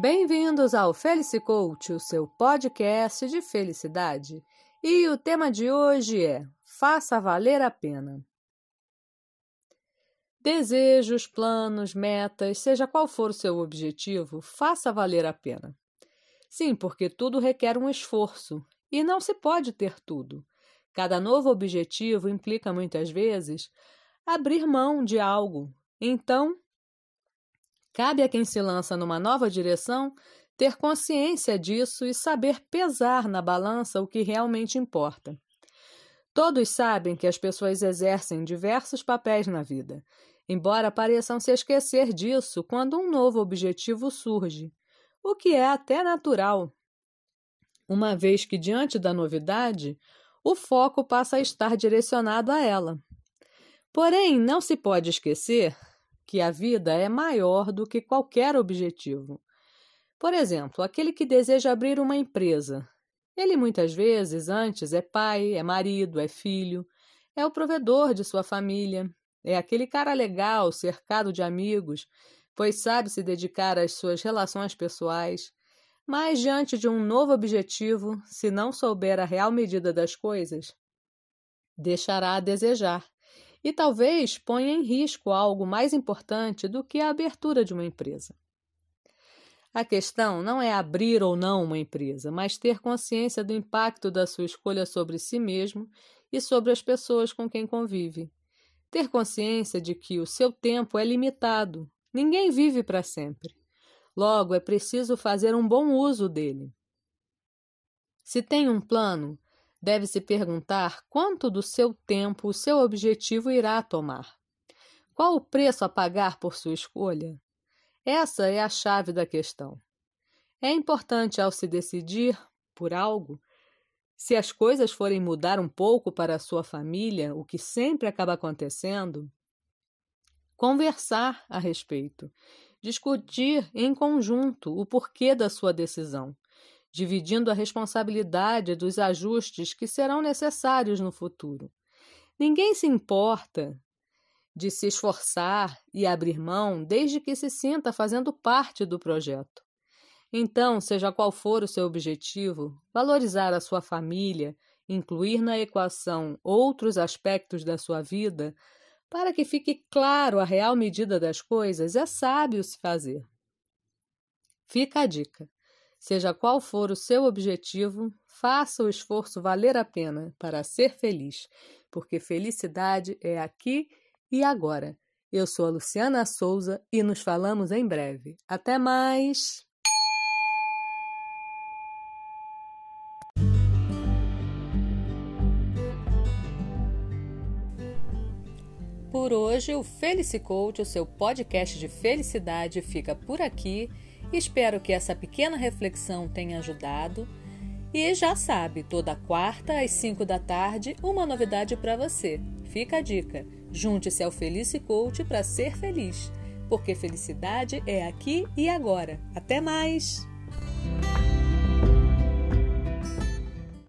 Bem-vindos ao Felice Coach, o seu podcast de felicidade. E o tema de hoje é Faça valer a pena. Desejos, planos, metas, seja qual for o seu objetivo, faça valer a pena. Sim, porque tudo requer um esforço e não se pode ter tudo. Cada novo objetivo implica muitas vezes abrir mão de algo. Então, cabe a quem se lança numa nova direção ter consciência disso e saber pesar na balança o que realmente importa. Todos sabem que as pessoas exercem diversos papéis na vida, embora pareçam se esquecer disso quando um novo objetivo surge, o que é até natural, uma vez que, diante da novidade, o foco passa a estar direcionado a ela. Porém, não se pode esquecer que a vida é maior do que qualquer objetivo. Por exemplo, aquele que deseja abrir uma empresa. Ele muitas vezes antes é pai, é marido, é filho, é o provedor de sua família, é aquele cara legal, cercado de amigos, pois sabe se dedicar às suas relações pessoais. Mas diante de um novo objetivo, se não souber a real medida das coisas, deixará a desejar e talvez ponha em risco algo mais importante do que a abertura de uma empresa. A questão não é abrir ou não uma empresa, mas ter consciência do impacto da sua escolha sobre si mesmo e sobre as pessoas com quem convive. Ter consciência de que o seu tempo é limitado, ninguém vive para sempre. Logo, é preciso fazer um bom uso dele. Se tem um plano, deve se perguntar quanto do seu tempo o seu objetivo irá tomar. Qual o preço a pagar por sua escolha? Essa é a chave da questão. É importante, ao se decidir por algo, se as coisas forem mudar um pouco para a sua família, o que sempre acaba acontecendo, conversar a respeito, discutir em conjunto o porquê da sua decisão dividindo a responsabilidade dos ajustes que serão necessários no futuro. Ninguém se importa de se esforçar e abrir mão desde que se sinta fazendo parte do projeto. Então, seja qual for o seu objetivo, valorizar a sua família, incluir na equação outros aspectos da sua vida, para que fique claro a real medida das coisas, é sábio se fazer. Fica a dica. Seja qual for o seu objetivo, faça o esforço valer a pena para ser feliz, porque felicidade é aqui e agora. Eu sou a Luciana Souza e nos falamos em breve. Até mais! Por hoje, o Felice Coach, o seu podcast de felicidade, fica por aqui. Espero que essa pequena reflexão tenha ajudado. E já sabe, toda quarta às 5 da tarde, uma novidade para você. Fica a dica: junte-se ao Felice Coach para ser feliz, porque felicidade é aqui e agora. Até mais!